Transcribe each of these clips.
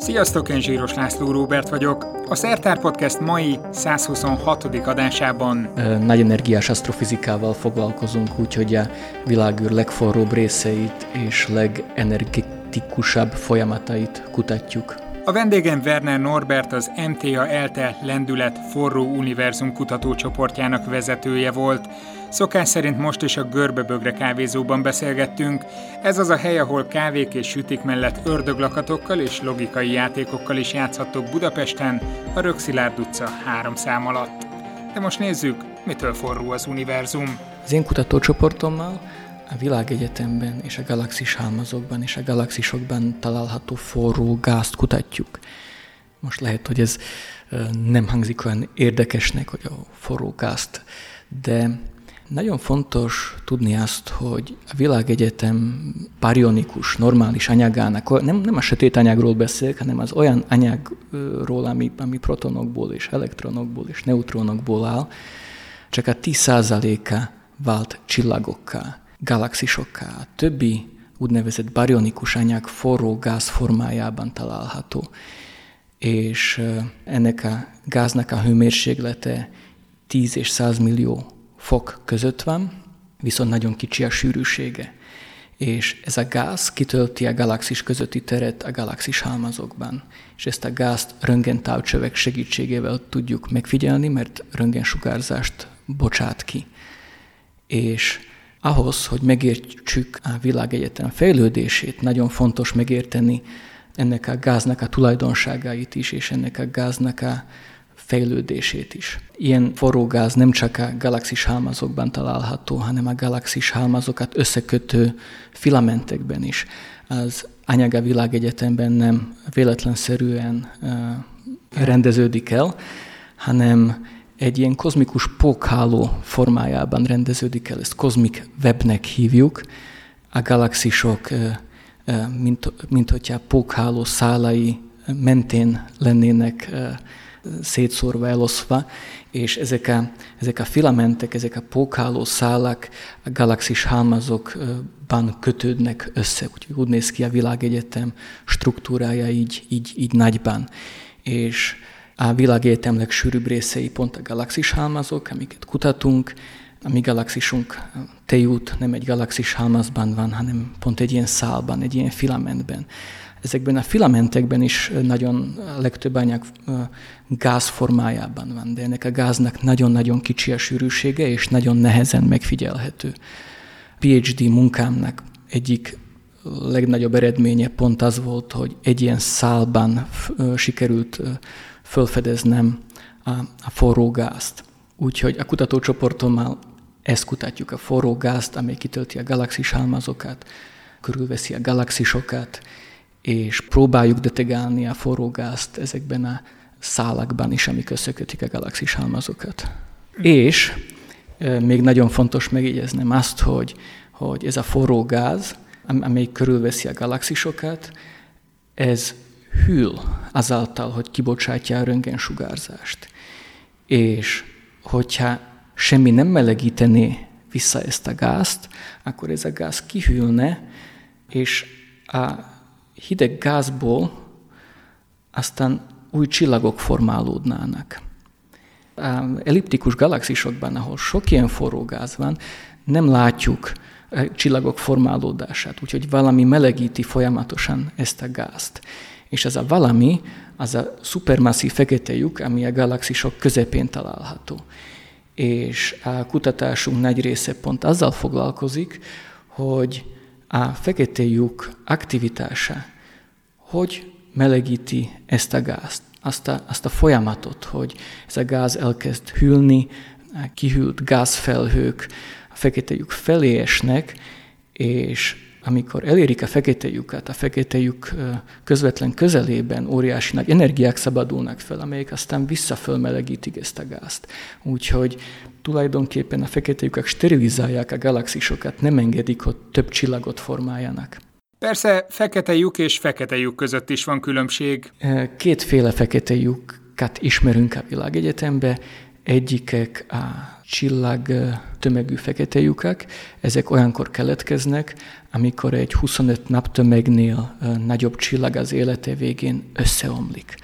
Sziasztok, én Zsíros László Róbert vagyok. A Szertár Podcast mai 126. adásában nagy energiás asztrofizikával foglalkozunk, úgyhogy a világűr legforróbb részeit és legenergetikusabb folyamatait kutatjuk. A vendégem Werner Norbert az MTA ELTE Lendület Forró Univerzum kutatócsoportjának vezetője volt. Szokás szerint most is a Görbebögre kávézóban beszélgettünk. Ez az a hely, ahol kávék és sütik mellett ördöglakatokkal és logikai játékokkal is játszhattok Budapesten, a Rökszilárd utca három szám alatt. De most nézzük, mitől forró az univerzum. Az én kutatócsoportommal a világegyetemben és a galaxis halmazokban és a galaxisokban található forró gázt kutatjuk. Most lehet, hogy ez nem hangzik olyan érdekesnek, hogy a forró gázt, de nagyon fontos tudni azt, hogy a világegyetem parionikus, normális anyagának, nem, nem a sötét anyagról beszélek, hanem az olyan anyagról, ami, ami protonokból és elektronokból és neutronokból áll, csak a 10%-a vált csillagokká, galaxisokká. A többi úgynevezett barionikus anyag forró gáz formájában található. És ennek a gáznak a hőmérséklete 10 és 100 millió fok között van, viszont nagyon kicsi a sűrűsége. És ez a gáz kitölti a galaxis közötti teret a galaxis halmazokban. És ezt a gázt röntgentávcsövek segítségével tudjuk megfigyelni, mert röntgensugárzást bocsát ki. És ahhoz, hogy megértsük a világegyetem fejlődését, nagyon fontos megérteni ennek a gáznak a tulajdonságait is, és ennek a gáznak a fejlődését is. Ilyen forró gáz nem csak a galaxis halmazokban található, hanem a galaxis halmazokat összekötő filamentekben is. Az anyaga világegyetemben nem véletlenszerűen uh, rendeződik el, hanem egy ilyen kozmikus pókháló formájában rendeződik el. Ezt kozmik webnek hívjuk. A galaxisok, mint, mint hogyha pókháló szálai mentén lennének szétszórva, eloszva, és ezek a, ezek a filamentek, ezek a pókháló szálak a galaxis halmazokban kötődnek össze. Úgyhogy úgy néz ki a világegyetem struktúrája így, így, így nagyban. És a világegyetem legsűrűbb részei pont a galaxis halmazok, amiket kutatunk. A mi galaxisunk Tejút nem egy galaxis halmazban van, hanem pont egy ilyen szálban, egy ilyen filamentben. Ezekben a filamentekben is nagyon a legtöbb anyag gáz formájában van, de ennek a gáznak nagyon-nagyon kicsi a sűrűsége, és nagyon nehezen megfigyelhető. PhD munkámnak egyik legnagyobb eredménye pont az volt, hogy egy ilyen szálban sikerült fölfedeznem a, a forró gázt. Úgyhogy a kutatócsoportommal ezt kutatjuk, a forró gázt, amely kitölti a galaxis halmazokat, körülveszi a galaxisokat, és próbáljuk detegálni a forró gázt ezekben a szálakban is, amik összekötik a galaxis halmazokat. És még nagyon fontos megjegyeznem azt, hogy, hogy ez a forró gáz, amely körülveszi a galaxisokat, ez hűl azáltal, hogy kibocsátja a röntgensugárzást. És hogyha semmi nem melegítené vissza ezt a gázt, akkor ez a gáz kihűlne, és a hideg gázból aztán új csillagok formálódnának. Elliptikus galaxisokban, ahol sok ilyen forró gáz van, nem látjuk csillagok formálódását, úgyhogy valami melegíti folyamatosan ezt a gázt. És ez a valami, az a szupermasszív fekete lyuk, ami a galaxisok közepén található. És a kutatásunk nagy része pont azzal foglalkozik, hogy a fekete lyuk aktivitása hogy melegíti ezt a gázt, azt a, azt a folyamatot, hogy ez a gáz elkezd hűlni, kihűlt gázfelhők a fekete lyuk felé esnek, és amikor elérik a fekete lyukat, a fekete lyuk közvetlen közelében óriási nagy energiák szabadulnak fel, amelyek aztán visszafölmelegítik ezt a gázt. Úgyhogy tulajdonképpen a fekete lyukak sterilizálják a galaxisokat, nem engedik, hogy több csillagot formáljanak. Persze fekete lyuk és fekete lyuk között is van különbség. Kétféle fekete lyukat ismerünk a világegyetembe. Egyikek a csillag tömegű fekete lyukak, ezek olyankor keletkeznek, amikor egy 25 naptömegnél nagyobb csillag az élete végén összeomlik.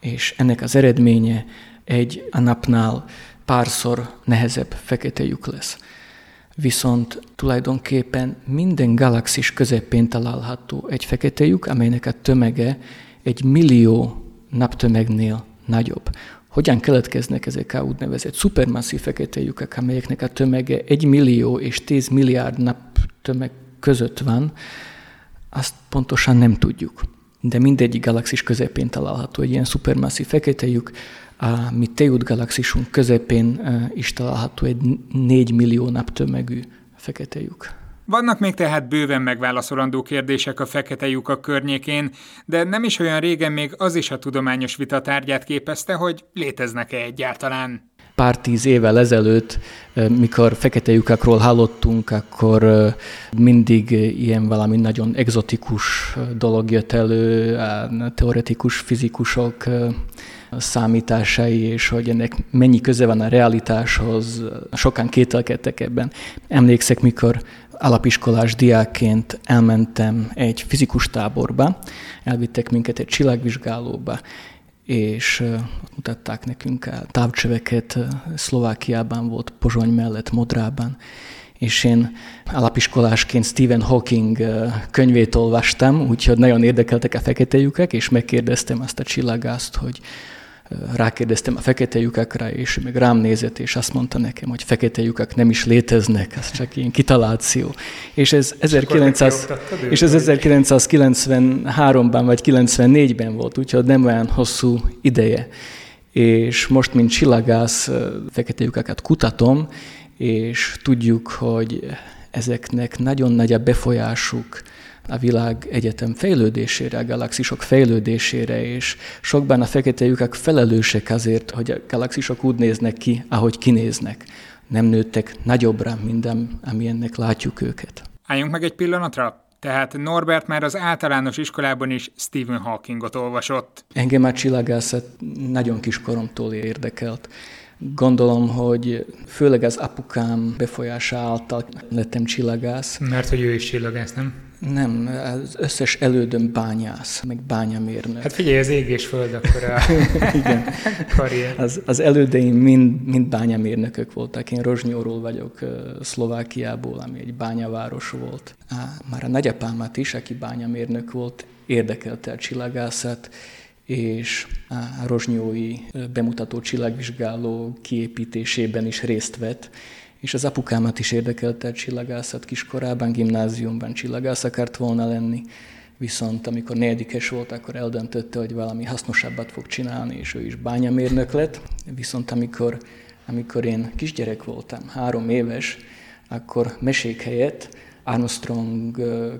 És ennek az eredménye egy a napnál párszor nehezebb fekete lyuk lesz. Viszont tulajdonképpen minden galaxis közepén található egy fekete lyuk, amelynek a tömege egy millió naptömegnél nagyobb. Hogyan keletkeznek ezek a úgynevezett szupermasszív fekete lyukak, amelyeknek a tömege egy millió és 10 milliárd naptömeg között van, azt pontosan nem tudjuk. De mindegyik galaxis közepén található egy ilyen szupermasszív fekete lyuk, a mi Tejút galaxisunk közepén is található egy 4 millió naptömegű fekete lyuk. Vannak még tehát bőven megválaszolandó kérdések a fekete lyukak környékén, de nem is olyan régen még az is a tudományos vita tárgyát képezte, hogy léteznek-e egyáltalán. Pár tíz évvel ezelőtt, mikor fekete lyukakról hallottunk, akkor mindig ilyen valami nagyon egzotikus dolog jött elő, a teoretikus fizikusok számításai, és hogy ennek mennyi köze van a realitáshoz, sokan kételkedtek ebben. Emlékszek, mikor alapiskolás diákként elmentem egy fizikus táborba, elvittek minket egy csillagvizsgálóba, és mutatták nekünk a távcsöveket, Szlovákiában volt, Pozsony mellett, Modrában, és én alapiskolásként Stephen Hawking könyvét olvastam, úgyhogy nagyon érdekeltek a fekete lyukak, és megkérdeztem azt a csillagászt, hogy rákérdeztem a fekete lyukakra, és meg rám nézett, és azt mondta nekem, hogy fekete lyukak nem is léteznek, ez csak ilyen kitaláció. És ez, 1900, és ez 1993-ban vagy 94-ben volt, úgyhogy nem olyan hosszú ideje. És most, mint csillagász, fekete lyukakat kutatom, és tudjuk, hogy ezeknek nagyon nagy a befolyásuk a világ egyetem fejlődésére, a galaxisok fejlődésére, és sokban a fekete lyukak felelősek azért, hogy a galaxisok úgy néznek ki, ahogy kinéznek. Nem nőttek nagyobbra, mint amilyennek látjuk őket. Álljunk meg egy pillanatra. Tehát Norbert már az általános iskolában is Stephen Hawkingot olvasott. Engem a csillagászat nagyon kiskoromtól érdekelt. Gondolom, hogy főleg az apukám befolyása által lettem csillagász. Mert hogy ő is csillagász, nem? Nem, az összes elődöm bányász, meg bányamérnök. Hát figyelj, az ég és föld akkor a Igen. karrier. Az, az elődeim mind, mind bányamérnökök voltak. Én Rozsnyóról vagyok, Szlovákiából, ami egy bányaváros volt. Már a nagyapámat is, aki bányamérnök volt, érdekelte a csillagászat, és a rozsnyói bemutató csillagvizsgáló kiépítésében is részt vett, és az apukámat is érdekelte a csillagászat kiskorában, gimnáziumban csillagász akart volna lenni, viszont amikor negyedikes volt, akkor eldöntötte, hogy valami hasznosabbat fog csinálni, és ő is bányamérnök lett. Viszont amikor, amikor én kisgyerek voltam, három éves, akkor mesék helyett Armstrong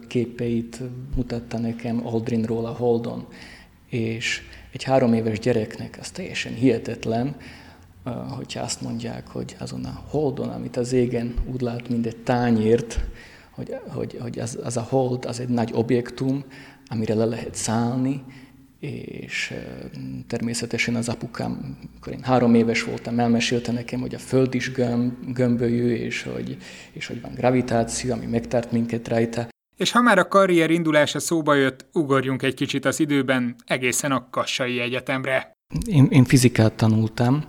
képeit mutatta nekem Aldrinról a Holdon, és egy három éves gyereknek az teljesen hihetetlen, hogyha azt mondják, hogy azon a holdon, amit az égen úgy lát, mint egy tányért, hogy, hogy, hogy az, az a hold az egy nagy objektum, amire le lehet szállni, és természetesen az apukám, amikor én három éves voltam, elmesélte nekem, hogy a Föld is gömb, gömbölyű, és hogy, és hogy van gravitáció, ami megtárt minket rajta. És ha már a karrier indulása szóba jött, ugorjunk egy kicsit az időben, egészen a Kassai Egyetemre. Én, én fizikát tanultam,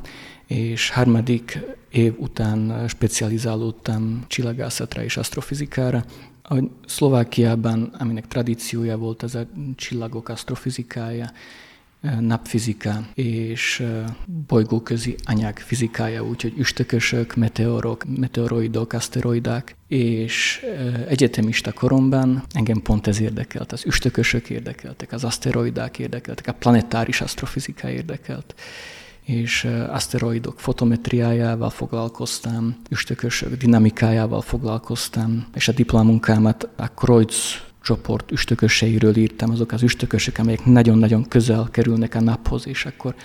és harmadik év után specializálódtam csillagászatra és asztrofizikára. A Szlovákiában, aminek tradíciója volt, az a csillagok asztrofizikája, napfizika és bolygóközi anyag fizikája, úgyhogy üstökösök, meteorok, meteoroidok, aszteroidák, és egyetemista koromban engem pont ez érdekelt. Az üstökösök érdekeltek, az aszteroidák érdekeltek, a planetáris asztrofizika érdekelt és aszteroidok fotometriájával foglalkoztam, üstökösök dinamikájával foglalkoztam, és a diplomunkámat a Kreutz csoport üstököseiről írtam, azok az üstökösök, amelyek nagyon-nagyon közel kerülnek a naphoz, és akkor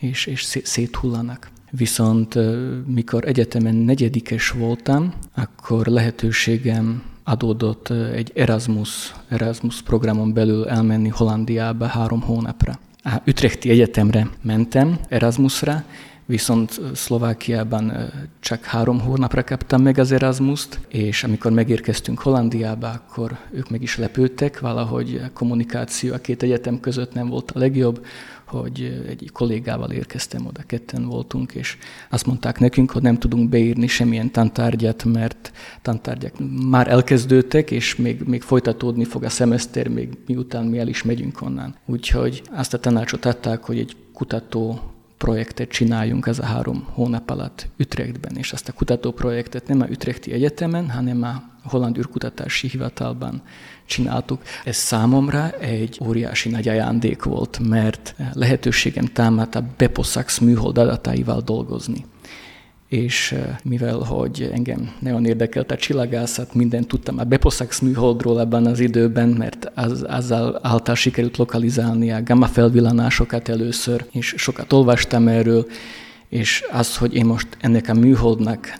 és, és széthullanak. Viszont mikor egyetemen negyedikes voltam, akkor lehetőségem adódott egy Erasmus, Erasmus programon belül elmenni Hollandiába három hónapra. A Ütrechti Egyetemre mentem, Erasmusra, viszont Szlovákiában csak három hónapra kaptam meg az Erasmus-t, és amikor megérkeztünk Hollandiába, akkor ők meg is lepődtek, valahogy a kommunikáció a két egyetem között nem volt a legjobb, hogy egy kollégával érkeztem oda, ketten voltunk, és azt mondták nekünk, hogy nem tudunk beírni semmilyen tantárgyat, mert tantárgyak már elkezdődtek, és még, még folytatódni fog a szemeszter, még miután mi el is megyünk onnan. Úgyhogy azt a tanácsot adták, hogy egy kutató projektet csináljunk ez a három hónap alatt Ütrechtben, és azt a kutatóprojektet nem a Ütrechti Egyetemen, hanem a Holland űrkutatási hivatalban csináltuk. Ez számomra egy óriási nagy ajándék volt, mert lehetőségem támadt a Beposax műhold adataival dolgozni és mivel, hogy engem nagyon érdekelt a csillagászat, mindent tudtam a Beposax műholdról ebben az időben, mert az, azzal által sikerült lokalizálni a gamma felvillanásokat először, és sokat olvastam erről, és az, hogy én most ennek a műholdnak,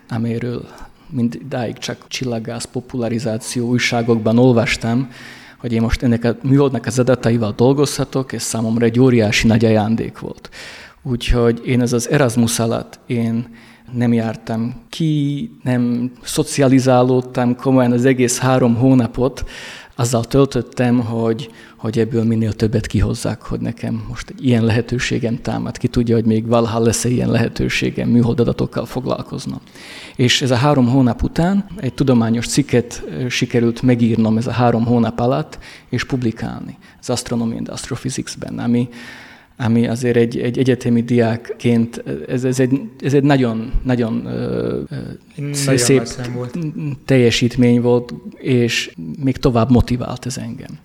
amelyről mindáig csak csillagász popularizáció újságokban olvastam, hogy én most ennek a műholdnak az adataival dolgozhatok, ez számomra egy óriási nagy ajándék volt. Úgyhogy én ez az Erasmus alatt én nem jártam ki, nem szocializálódtam komolyan az egész három hónapot, azzal töltöttem, hogy, hogy ebből minél többet kihozzák, hogy nekem most egy ilyen lehetőségem támad. Ki tudja, hogy még valaha lesz-e ilyen lehetőségem műholdadatokkal foglalkoznom. És ez a három hónap után egy tudományos cikket sikerült megírnom ez a három hónap alatt, és publikálni az Astronomy and Astrophysics-ben, ami, ami azért egy, egy egyetemi diákként, ez, ez, egy, ez egy nagyon, nagyon, nagyon szép volt. teljesítmény volt, és még tovább motivált ez engem.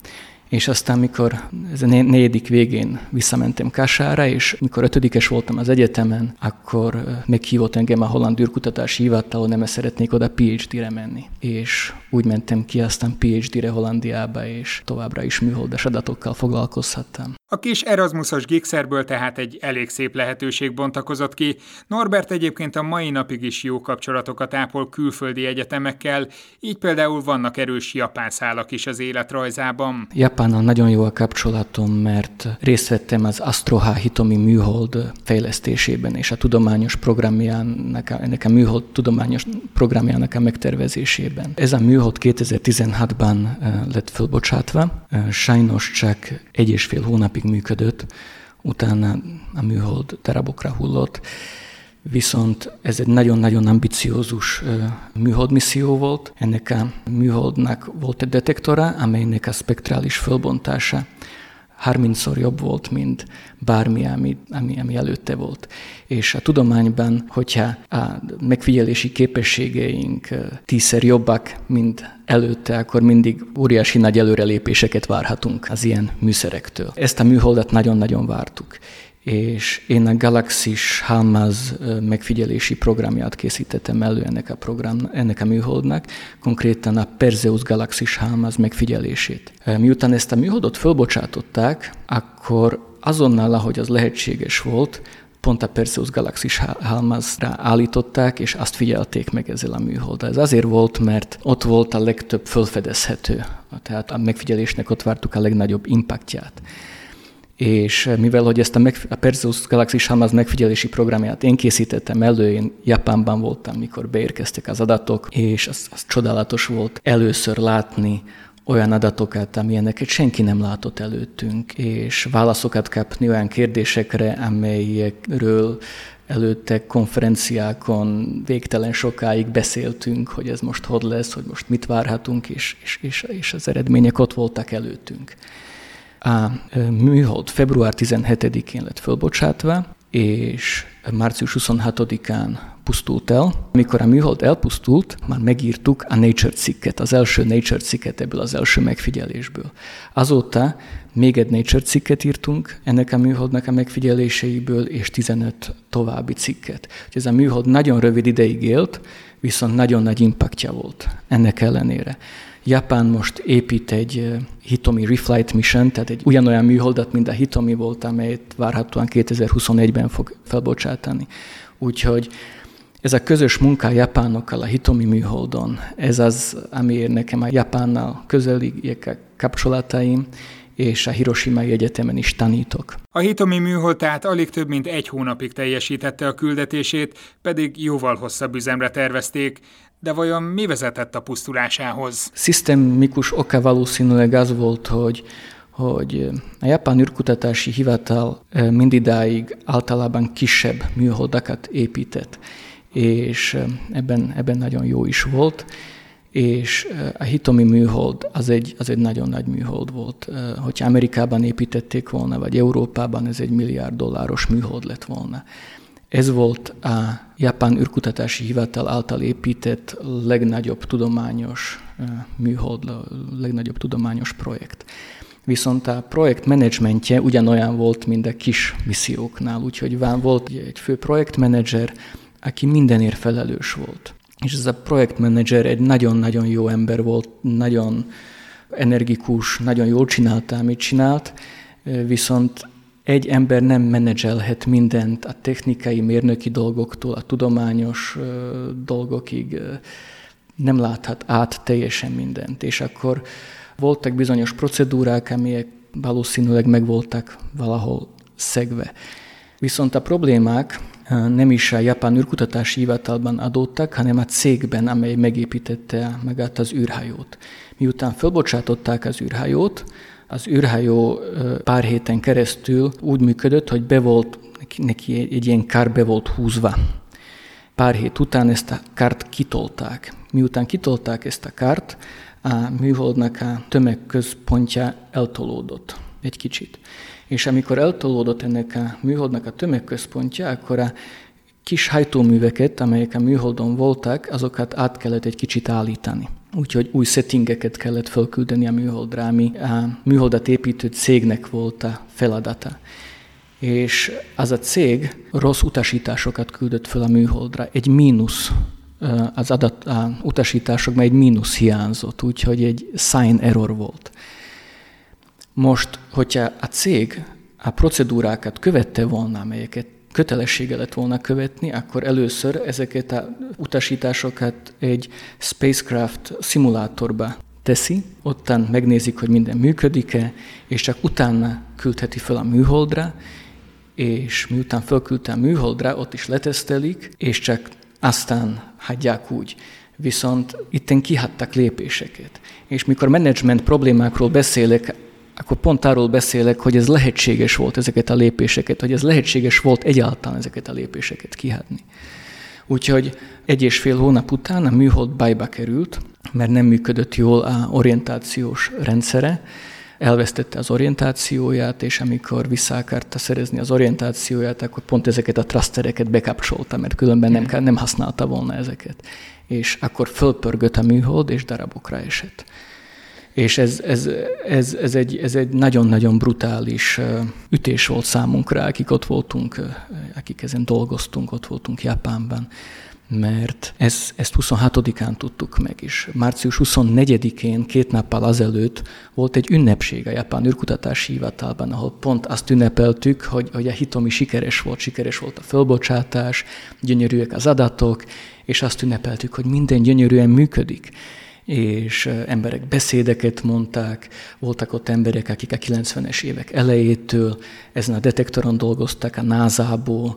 És aztán, mikor ez a negyedik végén visszamentem Kására, és mikor ötödikes voltam az egyetemen, akkor meghívott engem a Holland űrkutatási hivatal, nem szeretnék oda PhD-re menni. És úgy mentem ki aztán PhD-re Hollandiába, és továbbra is műholdas adatokkal foglalkozhattam. A kis Erasmusos gigszerből tehát egy elég szép lehetőség bontakozott ki. Norbert egyébként a mai napig is jó kapcsolatokat ápol külföldi egyetemekkel, így például vannak erős japán szálak is az életrajzában. Japánnal nagyon jó a kapcsolatom, mert részt vettem az Astro H Hitomi műhold fejlesztésében és a tudományos programjának, ennek a műhold tudományos programjának a megtervezésében. Ez a műhold 2016-ban eh, lett fölbocsátva, eh, sajnos csak egy és fél hónapig napig működött, utána a műhold darabokra hullott, viszont ez egy nagyon-nagyon ambiciózus műholdmisszió volt. Ennek a műholdnak volt egy detektora, amelynek a spektrális fölbontása 30-szor jobb volt, mint bármi, ami, ami, ami előtte volt. És a tudományban, hogyha a megfigyelési képességeink tízszer jobbak, mint előtte, akkor mindig óriási nagy előrelépéseket várhatunk az ilyen műszerektől. Ezt a műholdat nagyon-nagyon vártuk és én a Galaxis Halmaz megfigyelési programját készítettem elő ennek a, program, ennek a műholdnak, konkrétan a Perseus Galaxis Halmaz megfigyelését. Miután ezt a műholdot fölbocsátották, akkor azonnal, ahogy az lehetséges volt, pont a Perseus Galaxis Halmazra állították, és azt figyelték meg ezzel a műholddal. Ez azért volt, mert ott volt a legtöbb fölfedezhető, tehát a megfigyelésnek ott vártuk a legnagyobb impaktját és eh, mivel, hogy ezt a, meg, a Perseus Galaxis Hamaz megfigyelési programját én készítettem elő, én Japánban voltam, mikor beérkeztek az adatok, és az, az csodálatos volt először látni olyan adatokat, amilyeneket senki nem látott előttünk, és válaszokat kapni olyan kérdésekre, amelyekről előtte konferenciákon végtelen sokáig beszéltünk, hogy ez most hogy lesz, hogy most mit várhatunk, és, és, és, és az eredmények ott voltak előttünk. A műhold február 17-én lett fölbocsátva, és március 26-án pusztult el. Amikor a műhold elpusztult, már megírtuk a Nature cikket, az első Nature cikket ebből az első megfigyelésből. Azóta még egy Nature cikket írtunk ennek a műholdnak a megfigyeléseiből, és 15 további cikket. Ez a műhold nagyon rövid ideig élt, viszont nagyon nagy impaktja volt ennek ellenére. Japán most épít egy Hitomi Reflight Mission, tehát egy ugyanolyan műholdat, mint a Hitomi volt, amelyet várhatóan 2021-ben fog felbocsátani. Úgyhogy ez a közös munka a japánokkal a Hitomi műholdon, ez az, amiért nekem a Japánnal közeli kapcsolataim, és a Hiroshima Egyetemen is tanítok. A Hitomi műhold tehát alig több mint egy hónapig teljesítette a küldetését, pedig jóval hosszabb üzemre tervezték, de vajon mi vezetett a pusztulásához? Szisztemikus oka valószínűleg az volt, hogy hogy a japán űrkutatási hivatal mindidáig általában kisebb műholdakat épített, és ebben, ebben nagyon jó is volt, és a Hitomi műhold az egy, az egy nagyon nagy műhold volt. Hogyha Amerikában építették volna, vagy Európában, ez egy milliárd dolláros műhold lett volna. Ez volt a Japán űrkutatási hivatal által épített legnagyobb tudományos műhold, a legnagyobb tudományos projekt. Viszont a projekt menedzsmentje ugyanolyan volt, mint a kis misszióknál, úgyhogy volt egy fő projektmenedzser, aki mindenért felelős volt. És ez a projektmenedzser egy nagyon-nagyon jó ember volt, nagyon energikus, nagyon jól csinálta, amit csinált, viszont egy ember nem menedzselhet mindent, a technikai, mérnöki dolgoktól, a tudományos dolgokig nem láthat át teljesen mindent. És akkor voltak bizonyos procedúrák, amelyek valószínűleg meg voltak valahol szegve. Viszont a problémák nem is a japán űrkutatási hivatalban adódtak, hanem a cégben, amely megépítette magát az űrhajót. Miután felbocsátották az űrhajót, az űrhajó pár héten keresztül úgy működött, hogy be volt, neki egy ilyen kár be volt húzva. Pár hét után ezt a kárt kitolták. Miután kitolták ezt a kárt, a műholdnak a tömegközpontja eltolódott egy kicsit. És amikor eltolódott ennek a műholdnak a tömegközpontja, akkor a kis hajtóműveket, amelyek a műholdon voltak, azokat át kellett egy kicsit állítani. Úgyhogy új settingeket kellett felküldeni a műholdra, ami a műholdat építő cégnek volt a feladata. És az a cég rossz utasításokat küldött fel a műholdra, egy mínusz az adat a utasításokban egy mínusz hiányzott, úgyhogy egy sign error volt. Most, hogyha a cég a procedúrákat követte volna, amelyeket kötelessége lett volna követni, akkor először ezeket a utasításokat egy spacecraft szimulátorba teszi, ottan megnézik, hogy minden működik-e, és csak utána küldheti fel a műholdra, és miután felküldte a műholdra, ott is letesztelik, és csak aztán hagyják úgy. Viszont itten kihattak lépéseket. És mikor menedzsment problémákról beszélek, akkor pont arról beszélek, hogy ez lehetséges volt ezeket a lépéseket, hogy ez lehetséges volt egyáltalán ezeket a lépéseket kihatni. Úgyhogy egy és fél hónap után a műhold bajba került, mert nem működött jól a orientációs rendszere, elvesztette az orientációját, és amikor vissza akarta szerezni az orientációját, akkor pont ezeket a thrustereket bekapcsolta, mert különben nem, nem használta volna ezeket. És akkor fölpörgött a műhold, és darabokra esett. És ez, ez, ez, ez, egy, ez egy nagyon-nagyon brutális ütés volt számunkra, akik ott voltunk, akik ezen dolgoztunk, ott voltunk Japánban mert ez, ezt 26-án tudtuk meg is. Március 24-én, két nappal azelőtt volt egy ünnepség a Japán űrkutatási hivatalban, ahol pont azt ünnepeltük, hogy, hogy a hitomi sikeres volt, sikeres volt a fölbocsátás, gyönyörűek az adatok, és azt ünnepeltük, hogy minden gyönyörűen működik és emberek beszédeket mondták, voltak ott emberek, akik a 90-es évek elejétől ezen a detektoron dolgoztak a NASA-ból,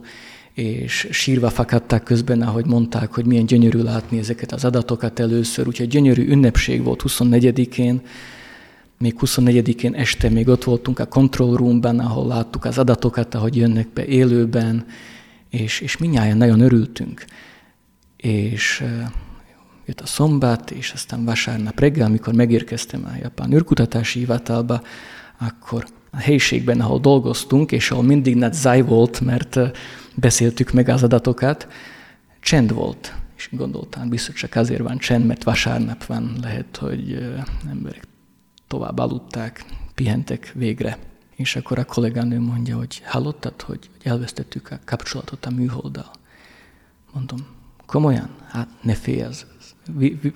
és sírva fakadták közben, ahogy mondták, hogy milyen gyönyörű látni ezeket az adatokat először. Úgyhogy gyönyörű ünnepség volt 24-én, még 24-én este még ott voltunk a control roomban, ahol láttuk az adatokat, ahogy jönnek be élőben, és, és minnyáján nagyon örültünk. És jött a szombat, és aztán vasárnap reggel, amikor megérkeztem a japán űrkutatási hivatalba, akkor a helyiségben, ahol dolgoztunk, és ahol mindig nagy zaj volt, mert beszéltük meg az adatokat, csend volt. És gondoltam, biztos csak azért van csend, mert vasárnap van, lehet, hogy emberek tovább aludták, pihentek végre. És akkor a kollégánő mondja, hogy hallottad, hogy elvesztettük a kapcsolatot a műholddal. Mondom, komolyan? Hát ne félsz,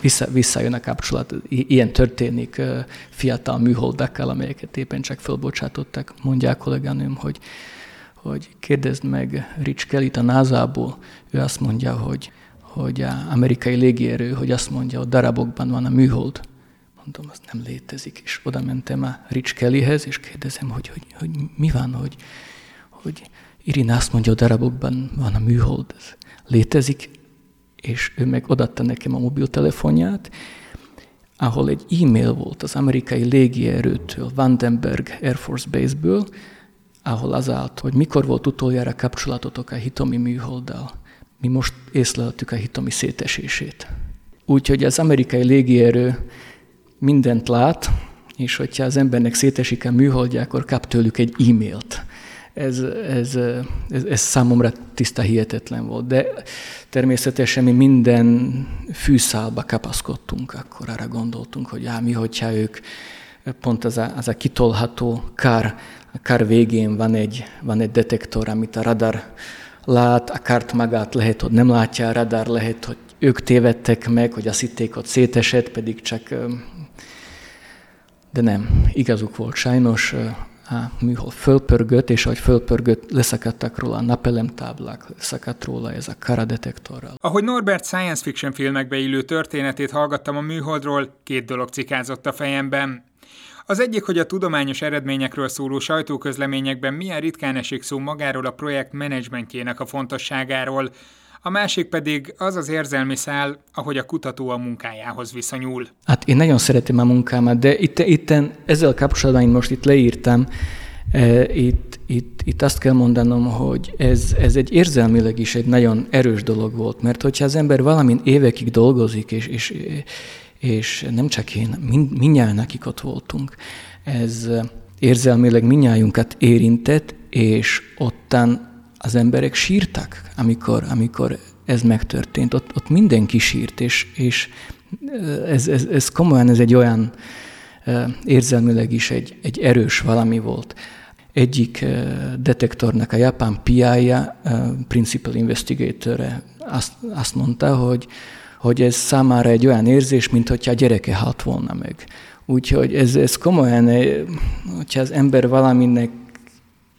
vissza, visszajön a kapcsolat. Ilyen történik fiatal műholdakkal, amelyeket éppen csak fölbocsátottak. Mondja a kollégánőm, hogy hogy kérdezd meg Rich kelly a NASA-ból, ő azt mondja, hogy, hogy a amerikai légierő, hogy azt mondja, hogy darabokban van a műhold. mondom, az nem létezik. És oda mentem a Rich Kellyhez, és kérdezem, hogy, hogy, hogy mi van, hogy, hogy Irina azt mondja, a darabokban van a műhold, ez létezik, és ő meg odatta nekem a mobiltelefonját, ahol egy e-mail volt az amerikai légierőtől, Vandenberg Air Force Base-ből, ahol az állt, hogy mikor volt utoljára kapcsolatotok a hitomi műholddal. Mi most észleltük a hitomi szétesését. Úgyhogy az amerikai légierő mindent lát, és hogyha az embernek szétesik a műholdja, akkor kap tőlük egy e-mailt. Ez, ez, ez, ez számomra tiszta hihetetlen volt. De természetesen mi minden fűszálba kapaszkodtunk, akkor arra gondoltunk, hogy á, mi, hogyha ők pont az a, az a kitolható kár, a kár végén van egy, van egy detektor, amit a radar lát, a kárt magát lehet, hogy nem látja a radar, lehet, hogy ők tévedtek meg, hogy azt hitték, hogy szétesett, pedig csak... De nem, igazuk volt sajnos, műhold fölpörgött, és ahogy fölpörgött, leszakadtak róla a napelemtáblák, leszakadt róla ez a karadetektorral. Ahogy Norbert science fiction filmekbe illő történetét hallgattam a műholdról, két dolog cikázott a fejemben. Az egyik, hogy a tudományos eredményekről szóló sajtóközleményekben milyen ritkán esik szó magáról a projekt menedzsmentjének a fontosságáról, a másik pedig az az érzelmi szál, ahogy a kutató a munkájához viszonyul. Hát én nagyon szeretem a munkámat, de itt, itt ezzel kapcsolatban én most itt leírtam, e, itt, itt, itt azt kell mondanom, hogy ez, ez egy érzelmileg is egy nagyon erős dolog volt, mert hogyha az ember valamin évekig dolgozik, és, és, és nem csak én, mind, mindjárt akik ott voltunk, ez érzelmileg minnyájunkat érintett, és ottan az emberek sírtak, amikor, amikor ez megtörtént. Ott, ott mindenki sírt, és, és ez, ez, ez komolyan ez egy olyan érzelmileg is egy, egy erős valami volt. Egyik detektornak a japán PI-ja, Principal Investigator azt, azt mondta, hogy, hogy ez számára egy olyan érzés, mint hogyha a gyereke halt volna meg. Úgyhogy ez, ez komolyan, hogyha az ember valaminek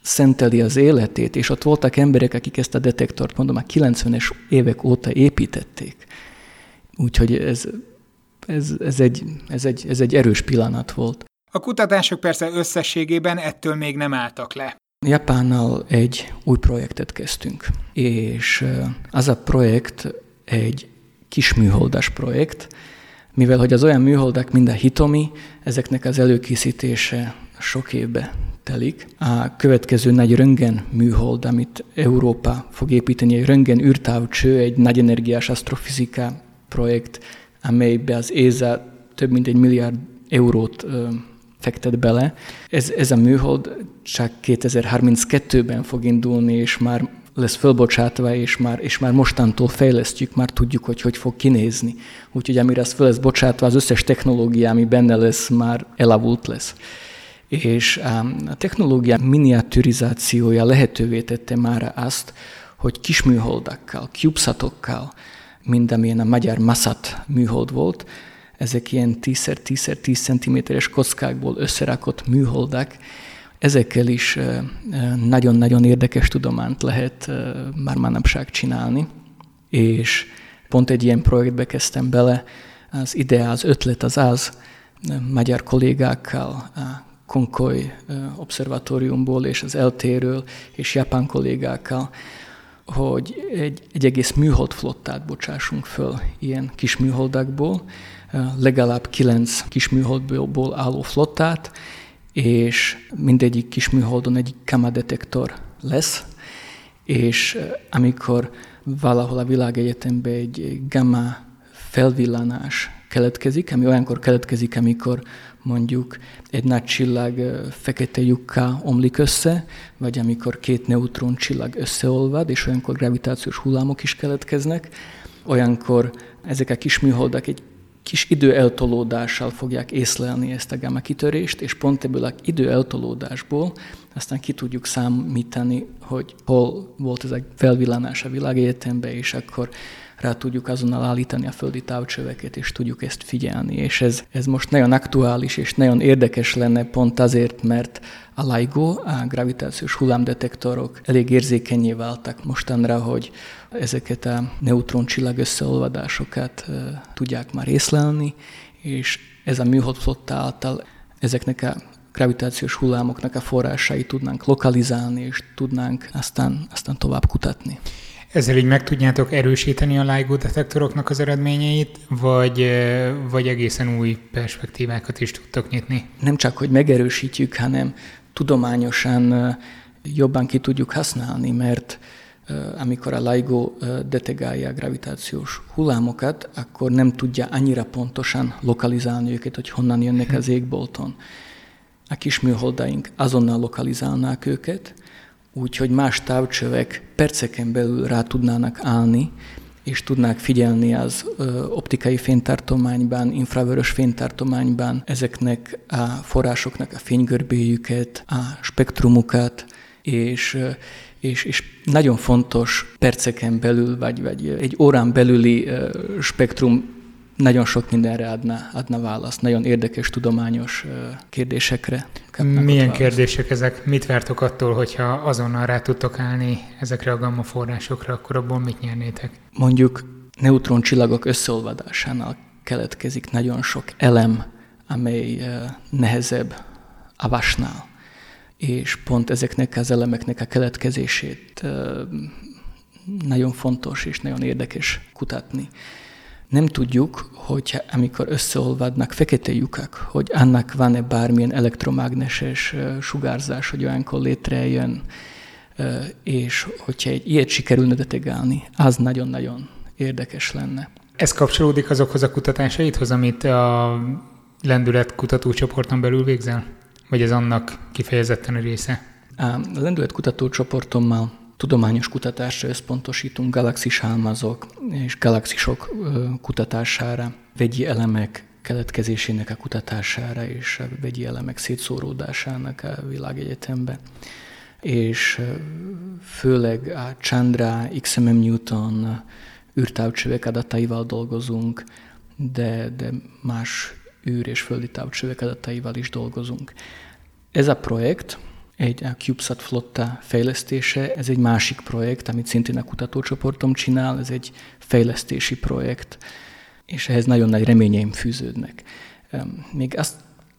szenteli az életét, és ott voltak emberek, akik ezt a detektort, mondom, a 90-es évek óta építették. Úgyhogy ez, ez, ez, egy, ez, egy, ez egy erős pillanat volt. A kutatások persze összességében ettől még nem álltak le. Japánnal egy új projektet kezdtünk, és az a projekt egy kis műholdas projekt, mivel hogy az olyan műholdak, mint a Hitomi, ezeknek az előkészítése sok évbe telik. A következő nagy röntgen műhold, amit Európa fog építeni, egy röntgen űrtávcső, egy nagy energiás asztrofizika projekt, amelybe az ESA több mint egy milliárd eurót ö, fektet bele. Ez, ez a műhold csak 2032-ben fog indulni, és már lesz fölbocsátva, és már, és már mostantól fejlesztjük, már tudjuk, hogy hogy fog kinézni. Úgyhogy amire az föl lesz bocsátva, az összes technológia, ami benne lesz, már elavult lesz és a technológia miniaturizációja lehetővé tette már azt, hogy kis műholdakkal, CubeSatokkal, mint amilyen a magyar Masat műhold volt, ezek ilyen 10x10x10 cm-es kockákból összerakott műholdak, ezekkel is nagyon-nagyon érdekes tudományt lehet már manapság csinálni, és pont egy ilyen projektbe kezdtem bele, az ide az ötlet az az, magyar kollégákkal, Konkoly obszervatóriumból és az eltéről és japán kollégákkal, hogy egy, egy egész műholdflottát bocsássunk föl ilyen kis műholdakból, legalább kilenc kis műholdból álló flottát, és mindegyik kis műholdon egy gamma detektor lesz, és amikor valahol a világegyetemben egy gamma felvillanás keletkezik, ami olyankor keletkezik, amikor mondjuk egy nagy csillag fekete lyukká omlik össze, vagy amikor két neutron csillag összeolvad, és olyankor gravitációs hullámok is keletkeznek, olyankor ezek a kis műholdak egy kis időeltolódással fogják észlelni ezt a gamma kitörést, és pont ebből az időeltolódásból aztán ki tudjuk számítani, hogy hol volt ez a felvillanás a világegyetemben, és akkor rá tudjuk azonnal állítani a földi távcsöveket, és tudjuk ezt figyelni. És ez, ez most nagyon aktuális, és nagyon érdekes lenne pont azért, mert a LIGO, a gravitációs hullámdetektorok elég érzékenyé váltak mostanra, hogy ezeket a neutron csillag összeolvadásokat tudják már észlelni, és ez a műholdflotta által ezeknek a gravitációs hullámoknak a forrásai tudnánk lokalizálni, és tudnánk aztán, aztán tovább kutatni. Ezzel így meg tudjátok erősíteni a LIGO detektoroknak az eredményeit, vagy, vagy egészen új perspektívákat is tudtok nyitni? Nem csak, hogy megerősítjük, hanem tudományosan jobban ki tudjuk használni, mert amikor a LIGO detegálja a gravitációs hullámokat, akkor nem tudja annyira pontosan lokalizálni őket, hogy honnan jönnek az égbolton. A kis műholdaink azonnal lokalizálnák őket, úgyhogy más távcsövek perceken belül rá tudnának állni, és tudnák figyelni az optikai fénytartományban, infravörös fénytartományban ezeknek a forrásoknak a fénygörbéjüket, a spektrumukat, és, és, és nagyon fontos perceken belül, vagy, vagy egy órán belüli spektrum nagyon sok mindenre adna, adna választ, nagyon érdekes tudományos kérdésekre. Milyen kérdések ezek? Mit vártok attól, hogyha azonnal rá tudtok állni ezekre a gamma forrásokra, akkor abból mit nyernétek? Mondjuk neutroncsillagok összeolvadásánál keletkezik nagyon sok elem, amely nehezebb a vasnál. És pont ezeknek az elemeknek a keletkezését nagyon fontos és nagyon érdekes kutatni. Nem tudjuk, hogy amikor összeolvadnak fekete lyukak, hogy annak van-e bármilyen elektromágneses sugárzás, hogy olyankor létrejön, és hogyha egy ilyet sikerülne detegálni, az nagyon-nagyon érdekes lenne. Ez kapcsolódik azokhoz a kutatásaidhoz, amit a lendület kutatócsoporton belül végzel? Vagy ez annak kifejezetten a része? A lendület kutatócsoportommal tudományos kutatásra összpontosítunk, galaxis halmazok és galaxisok kutatására, vegyi elemek keletkezésének a kutatására és a vegyi elemek szétszóródásának a világegyetembe. És főleg a Chandra, XMM Newton űrtávcsövek adataival dolgozunk, de, de más űr- és földi távcsövek adataival is dolgozunk. Ez a projekt, egy a CubeSat flotta fejlesztése, ez egy másik projekt, amit szintén a kutatócsoportom csinál, ez egy fejlesztési projekt, és ehhez nagyon nagy reményeim fűződnek. Még azt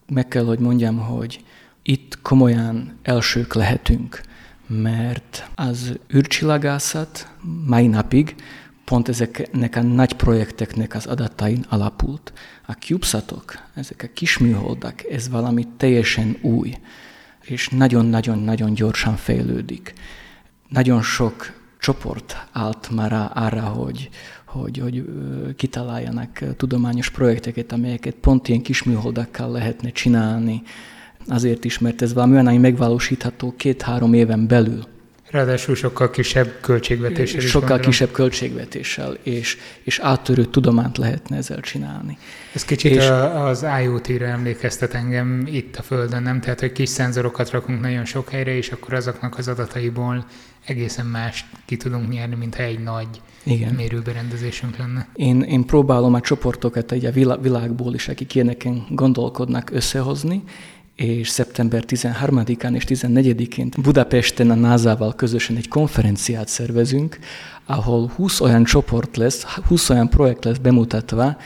meg kell, hogy mondjam, hogy itt komolyan elsők lehetünk, mert az űrcsillagászat mai napig pont ezeknek a nagy projekteknek az adatain alapult. A CubeSatok, ezek a kis műholdak, ez valami teljesen új és nagyon-nagyon-nagyon gyorsan fejlődik. Nagyon sok csoport állt már arra, hogy, hogy, hogy kitaláljanak tudományos projekteket, amelyeket pont ilyen kis műholdakkal lehetne csinálni, azért is, mert ez valami olyan, ami megvalósítható két-három éven belül. Ráadásul sokkal kisebb költségvetéssel Sokkal gondolom. kisebb költségvetéssel, és, és áttörő tudományt lehetne ezzel csinálni. Ez kicsit és, az IoT-re emlékeztet engem itt a Földön, nem? Tehát, hogy kis szenzorokat rakunk nagyon sok helyre, és akkor azoknak az adataiból egészen más ki tudunk nyerni, mintha egy nagy Igen. mérőberendezésünk lenne. Én, én próbálom a csoportokat egy a világból is, akik ilyeneken gondolkodnak összehozni, és szeptember 13-án és 14-én Budapesten a NASA-val közösen egy konferenciát szervezünk, ahol 20 olyan csoport lesz, 20 olyan projekt lesz bemutatva,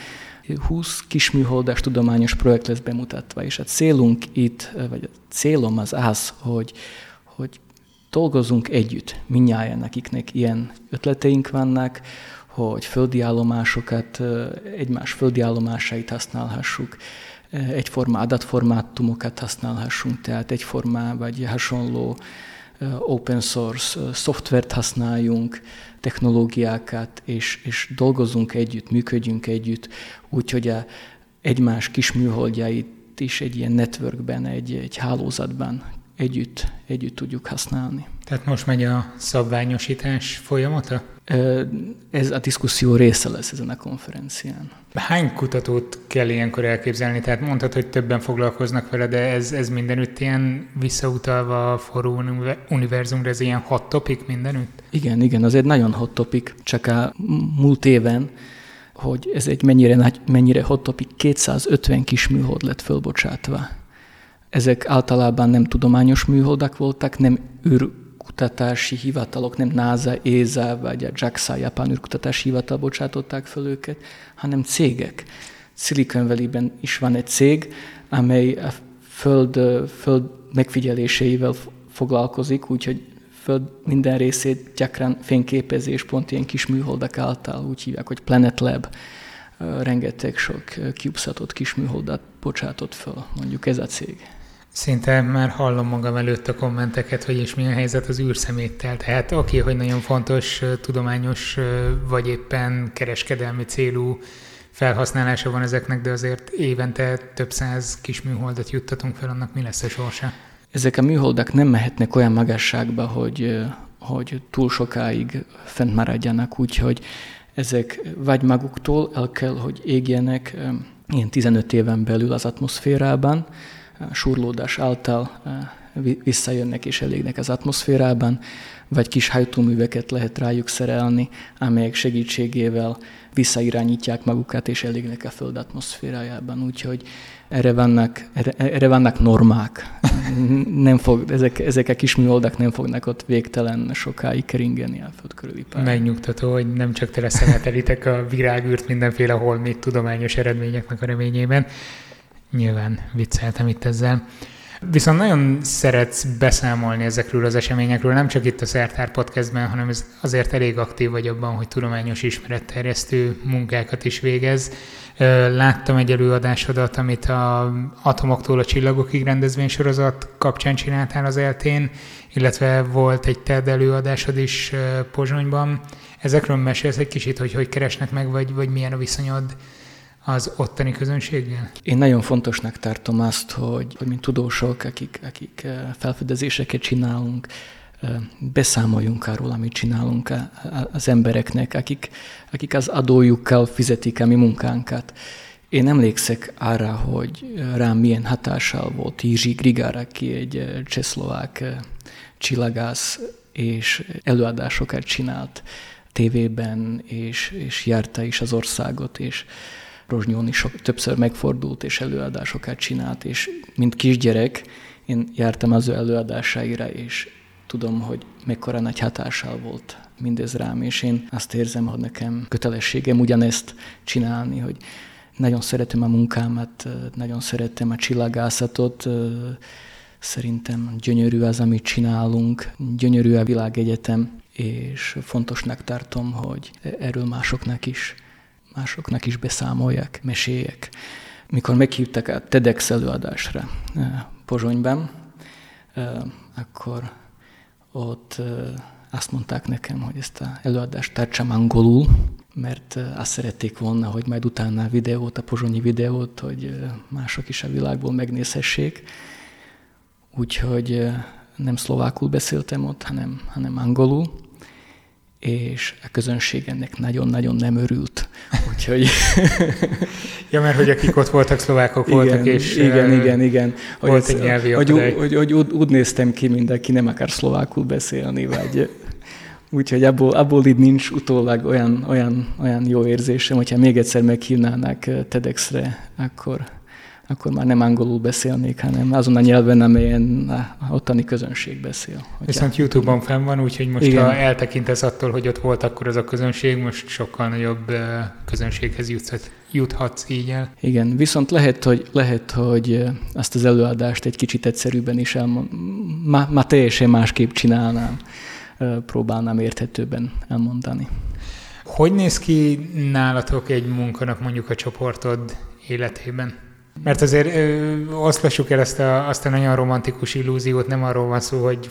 20 kisműholdas tudományos projekt lesz bemutatva, és a célunk itt, vagy a célom az az, hogy, hogy dolgozunk együtt, minnyáján, akiknek ilyen ötleteink vannak, hogy földi állomásokat, egymás földi állomásait használhassuk, egyforma adatformátumokat használhassunk, tehát egyforma vagy hasonló open source szoftvert használjunk, technológiákat, és, és dolgozunk együtt, működjünk együtt, úgyhogy a egymás kis műholdjait is egy ilyen networkben, egy, egy hálózatban együtt, együtt tudjuk használni. Tehát most megy a szabványosítás folyamata? Ez a diszkuszió része lesz ezen a konferencián. Hány kutatót kell ilyenkor elképzelni? Tehát mondtad, hogy többen foglalkoznak vele, de ez, ez mindenütt ilyen visszautalva a forró univerzumra, ez ilyen hot topic mindenütt? Igen, igen, az egy nagyon hot topic, csak a múlt éven hogy ez egy mennyire, nagy, mennyire hot topic, 250 kis műhold lett fölbocsátva. Ezek általában nem tudományos műholdak voltak, nem űr kutatási hivatalok, nem NASA, ESA vagy a JAXA, Japán űrkutatási hivatal bocsátották föl őket, hanem cégek. Silicon Valley-ben is van egy cég, amely a föld, föld megfigyeléseivel foglalkozik, úgyhogy föld minden részét gyakran fényképezi, és pont ilyen kis műholdak által úgy hívják, hogy Planet Lab rengeteg sok CubeSatot kis műholdat bocsátott föl, mondjuk ez a cég. Szinte már hallom magam előtt a kommenteket, hogy és milyen helyzet az űrszeméttel. Tehát oké, hogy nagyon fontos tudományos vagy éppen kereskedelmi célú felhasználása van ezeknek, de azért évente több száz kis műholdat juttatunk fel, annak mi lesz a sorsa? Ezek a műholdak nem mehetnek olyan magasságba, hogy, hogy túl sokáig fent maradjanak, úgyhogy ezek vagy maguktól el kell, hogy égjenek ilyen 15 éven belül az atmoszférában, surlódás által visszajönnek és elégnek az atmoszférában, vagy kis hajtóműveket lehet rájuk szerelni, amelyek segítségével visszairányítják magukat és elégnek a Föld atmoszférájában. Úgyhogy erre vannak, erre, erre vannak normák. Nem fog, ezek, ezek a kis műholdak nem fognak ott végtelen sokáig keringeni a Föld körüli pályán. Megnyugtató, hogy nem csak te leszemetelitek a virágűrt mindenféle holmit tudományos eredményeknek a reményében. Nyilván vicceltem itt ezzel. Viszont nagyon szeretsz beszámolni ezekről az eseményekről, nem csak itt a Szertár Podcastben, hanem ez azért elég aktív vagy abban, hogy tudományos ismeretterjesztő munkákat is végez. Láttam egy előadásodat, amit a Atomoktól a Csillagokig rendezvénysorozat kapcsán csináltál az eltén, illetve volt egy TED előadásod is Pozsonyban. Ezekről mesélsz egy kicsit, hogy hogy keresnek meg, vagy, vagy milyen a viszonyod az ottani közönséggel? Én nagyon fontosnak tartom azt, hogy, hogy mint tudósok, akik, akik felfedezéseket csinálunk, beszámoljunk arról, amit csinálunk az embereknek, akik, akik az adójukkal fizetik a mi munkánkat. Én emlékszek arra, hogy rám milyen hatással volt Jiří Grigár, aki egy csehszlovák csillagász, és előadásokat csinált tévében, és, és járta is az országot, és Rozsnyón is sok, többször megfordult, és előadásokat csinált, és mint kisgyerek én jártam az ő előadásaira, és tudom, hogy mekkora nagy hatással volt mindez rám, és én azt érzem, hogy nekem kötelességem ugyanezt csinálni, hogy nagyon szeretem a munkámat, nagyon szeretem a csillagászatot, szerintem gyönyörű az, amit csinálunk, gyönyörű a világegyetem, és fontosnak tartom, hogy erről másoknak is másoknak is beszámoljak, meséljek. Mikor meghívtak a TEDx előadásra eh, Pozsonyban, eh, akkor ott eh, azt mondták nekem, hogy ezt az előadást tartsam angolul, mert azt szerették volna, hogy majd utána a videót, a pozsonyi videót, hogy mások is a világból megnézhessék. Úgyhogy nem szlovákul beszéltem ott, hanem, hanem angolul és a közönség ennek nagyon-nagyon nem örült. Úgyhogy... ja, mert hogy akik ott voltak, szlovákok voltak, igen, és igen, igen, igen. Volt egy nyelvi hogy, hogy, hogy, hogy úgy, néztem ki, mindenki nem akar szlovákul beszélni, vagy Úgyhogy abból, abból így nincs utólag olyan, olyan, olyan jó érzésem, hogyha még egyszer meghívnának TEDx-re, akkor, akkor már nem angolul beszélnék, hanem azon a nyelven, amelyen a ottani közönség beszél. Hogyha... Viszont YouTube-on fenn van, úgyhogy most Igen. ha eltekintesz attól, hogy ott volt akkor az a közönség, most sokkal nagyobb közönséghez juthat, juthatsz így el. Igen, viszont lehet, hogy, lehet, hogy azt az előadást egy kicsit egyszerűbben is elmond, már, már teljesen másképp csinálnám, próbálnám érthetőben elmondani. Hogy néz ki nálatok egy munkanap mondjuk a csoportod életében? Mert azért ö, oszlassuk el ezt a, azt a nagyon romantikus illúziót, nem arról van szó, hogy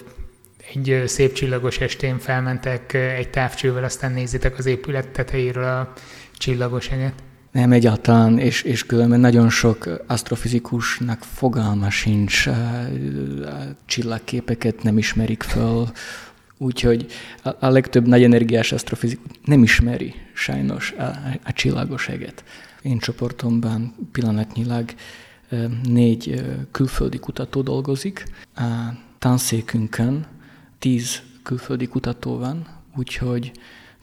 egy szép csillagos estén felmentek egy távcsővel, aztán nézitek az épület tetejéről a csillagos eget. Nem egyáltalán, és, és különben nagyon sok asztrofizikusnak fogalma sincs, csillagképeket nem ismerik föl, úgyhogy a, a legtöbb nagy energiás asztrofizikus nem ismeri sajnos a, a csillagos eget. Én csoportomban pillanatnyilag négy külföldi kutató dolgozik. A tanszékünkön tíz külföldi kutató van, úgyhogy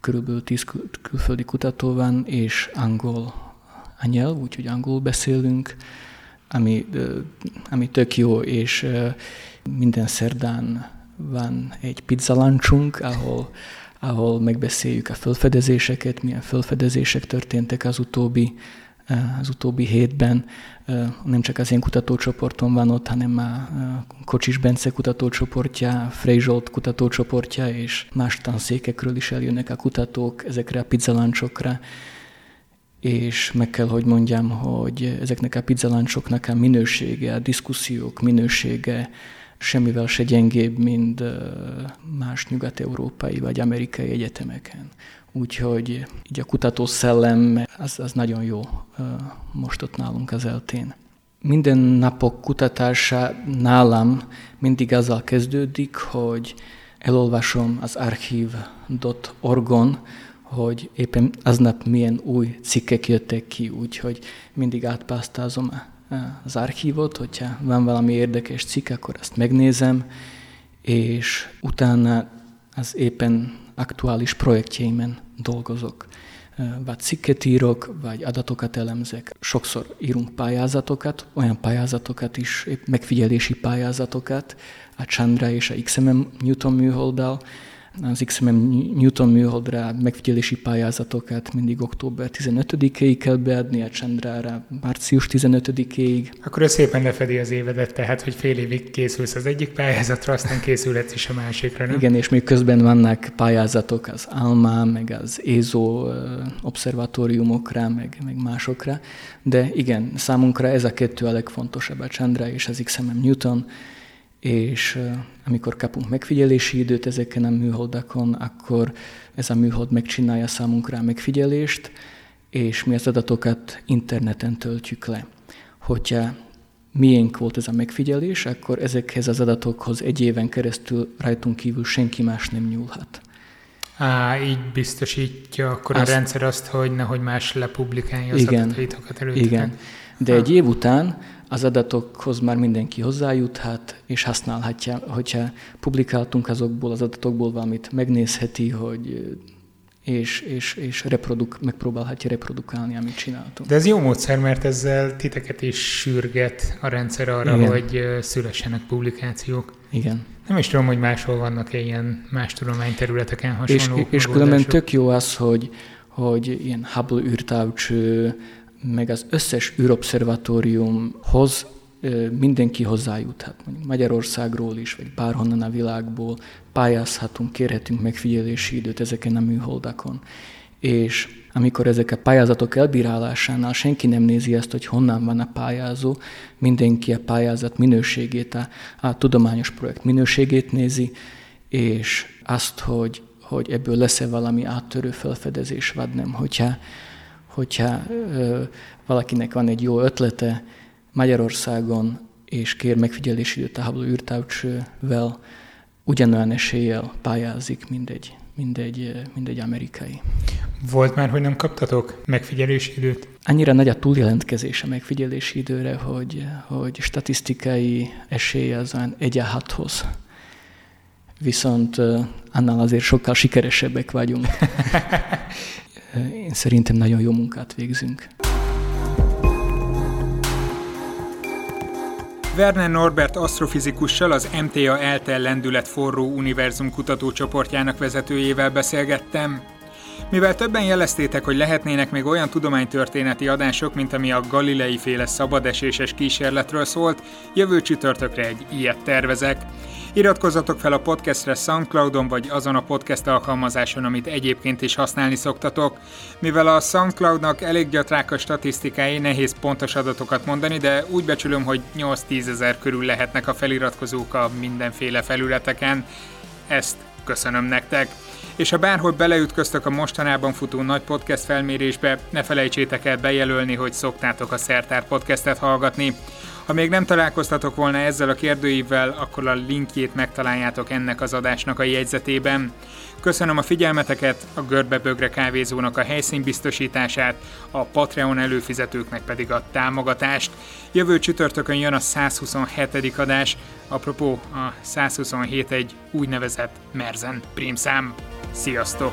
körülbelül tíz külföldi kutató van, és angol a nyelv, úgyhogy angol beszélünk, ami, ami tök jó, és minden szerdán van egy pizzaláncsunk, ahol ahol megbeszéljük a felfedezéseket, milyen felfedezések történtek az utóbbi az utóbbi hétben. Nem csak az én kutatócsoportom van ott, hanem a Kocsis Bence kutatócsoportja, Frey kutatócsoportja, és más tanszékekről is eljönnek a kutatók ezekre a pizzaláncsokra és meg kell, hogy mondjam, hogy ezeknek a pizzaláncsoknak a minősége, a diszkusziók minősége semmivel se gyengébb, mint más nyugat-európai vagy amerikai egyetemeken. Úgyhogy így a kutató szellem, az, az nagyon jó most ott nálunk az eltén. Minden napok kutatása nálam mindig azzal kezdődik, hogy elolvasom az archiv.org-on, hogy éppen aznap milyen új cikkek jöttek ki, úgyhogy mindig átpásztázom az archívot, hogyha van valami érdekes cikk, akkor azt megnézem, és utána az éppen aktuális projektjeimen dolgozok. Vagy cikket írok, vagy adatokat elemzek. Sokszor írunk pályázatokat, olyan pályázatokat is, megfigyelési pályázatokat, a Chandra és a XMM Newton műholddal, az XMM Newton műholdra megfigyelési pályázatokat mindig október 15-ig kell beadni, a Chandrára március 15-ig. Akkor ez szépen lefedi az évedet, tehát hogy fél évig készülsz az egyik pályázatra, aztán készülhetsz is a másikra, nem? Igen, és még közben vannak pályázatok az ALMA, meg az ESO obszervatóriumokra, meg, meg másokra, de igen, számunkra ez a kettő a legfontosabb, a Chandra és az XMM Newton, és amikor kapunk megfigyelési időt ezeken a műholdakon, akkor ez a műhold megcsinálja számunkra a megfigyelést, és mi az adatokat interneten töltjük le. Hogyha miénk volt ez a megfigyelés, akkor ezekhez az adatokhoz egy éven keresztül rajtunk kívül senki más nem nyúlhat. Á, így biztosítja akkor azt, a rendszer azt, hogy nehogy más lepublikálja az igen, adataitokat előtte. Igen, de ha. egy év után az adatokhoz már mindenki hozzájuthat, és használhatja, hogyha publikáltunk azokból az adatokból valamit, megnézheti, hogy és, és, és reproduk, megpróbálhatja reprodukálni, amit csináltunk. De ez jó módszer, mert ezzel titeket is sürget a rendszer arra, Igen. hogy szülessenek publikációk. Igen. Nem is tudom, hogy máshol vannak ilyen más tudományterületeken hasonló És, és különben tök jó az, hogy, hogy ilyen Hubble űrtávcső, meg az összes űrobszervatóriumhoz mindenki hozzájuthat. Mondjuk Magyarországról is, vagy bárhonnan a világból pályázhatunk, kérhetünk megfigyelési időt ezeken a műholdakon. És amikor ezek a pályázatok elbírálásánál senki nem nézi azt, hogy honnan van a pályázó, mindenki a pályázat minőségét, a, a tudományos projekt minőségét nézi, és azt, hogy, hogy ebből lesz-e valami áttörő felfedezés, vagy nem. Hogyha hogyha ö, valakinek van egy jó ötlete Magyarországon, és kér megfigyelési időt a Hubble űrtávcsővel, ugyanolyan eséllyel pályázik, mint egy, mint, egy, mint egy amerikai. Volt már, hogy nem kaptatok megfigyelési időt? Annyira nagy a túljelentkezés a megfigyelési időre, hogy, hogy statisztikai esély az olyan egy a hathoz. Viszont annál azért sokkal sikeresebbek vagyunk. én szerintem nagyon jó munkát végzünk. Werner Norbert asztrofizikussal, az MTA ELTE lendület forró univerzum kutatócsoportjának vezetőjével beszélgettem. Mivel többen jeleztétek, hogy lehetnének még olyan tudománytörténeti adások, mint ami a Galilei féle szabadeséses kísérletről szólt, jövő csütörtökre egy ilyet tervezek. Iratkozzatok fel a podcastre Soundcloudon vagy azon a podcast alkalmazáson, amit egyébként is használni szoktatok. Mivel a Soundcloudnak elég gyatrák a statisztikái, nehéz pontos adatokat mondani, de úgy becsülöm, hogy 8-10 ezer körül lehetnek a feliratkozók a mindenféle felületeken. Ezt köszönöm nektek! És ha bárhol beleütköztök a mostanában futó nagy podcast felmérésbe, ne felejtsétek el bejelölni, hogy szoktátok a Szertár podcastet hallgatni. Ha még nem találkoztatok volna ezzel a kérdőívvel, akkor a linkjét megtaláljátok ennek az adásnak a jegyzetében. Köszönöm a figyelmeteket, a Görbebögre kávézónak a helyszínbiztosítását, a Patreon előfizetőknek pedig a támogatást. Jövő csütörtökön jön a 127. adás, apropó a 127 egy úgynevezett Merzen prímszám. Sziasztok!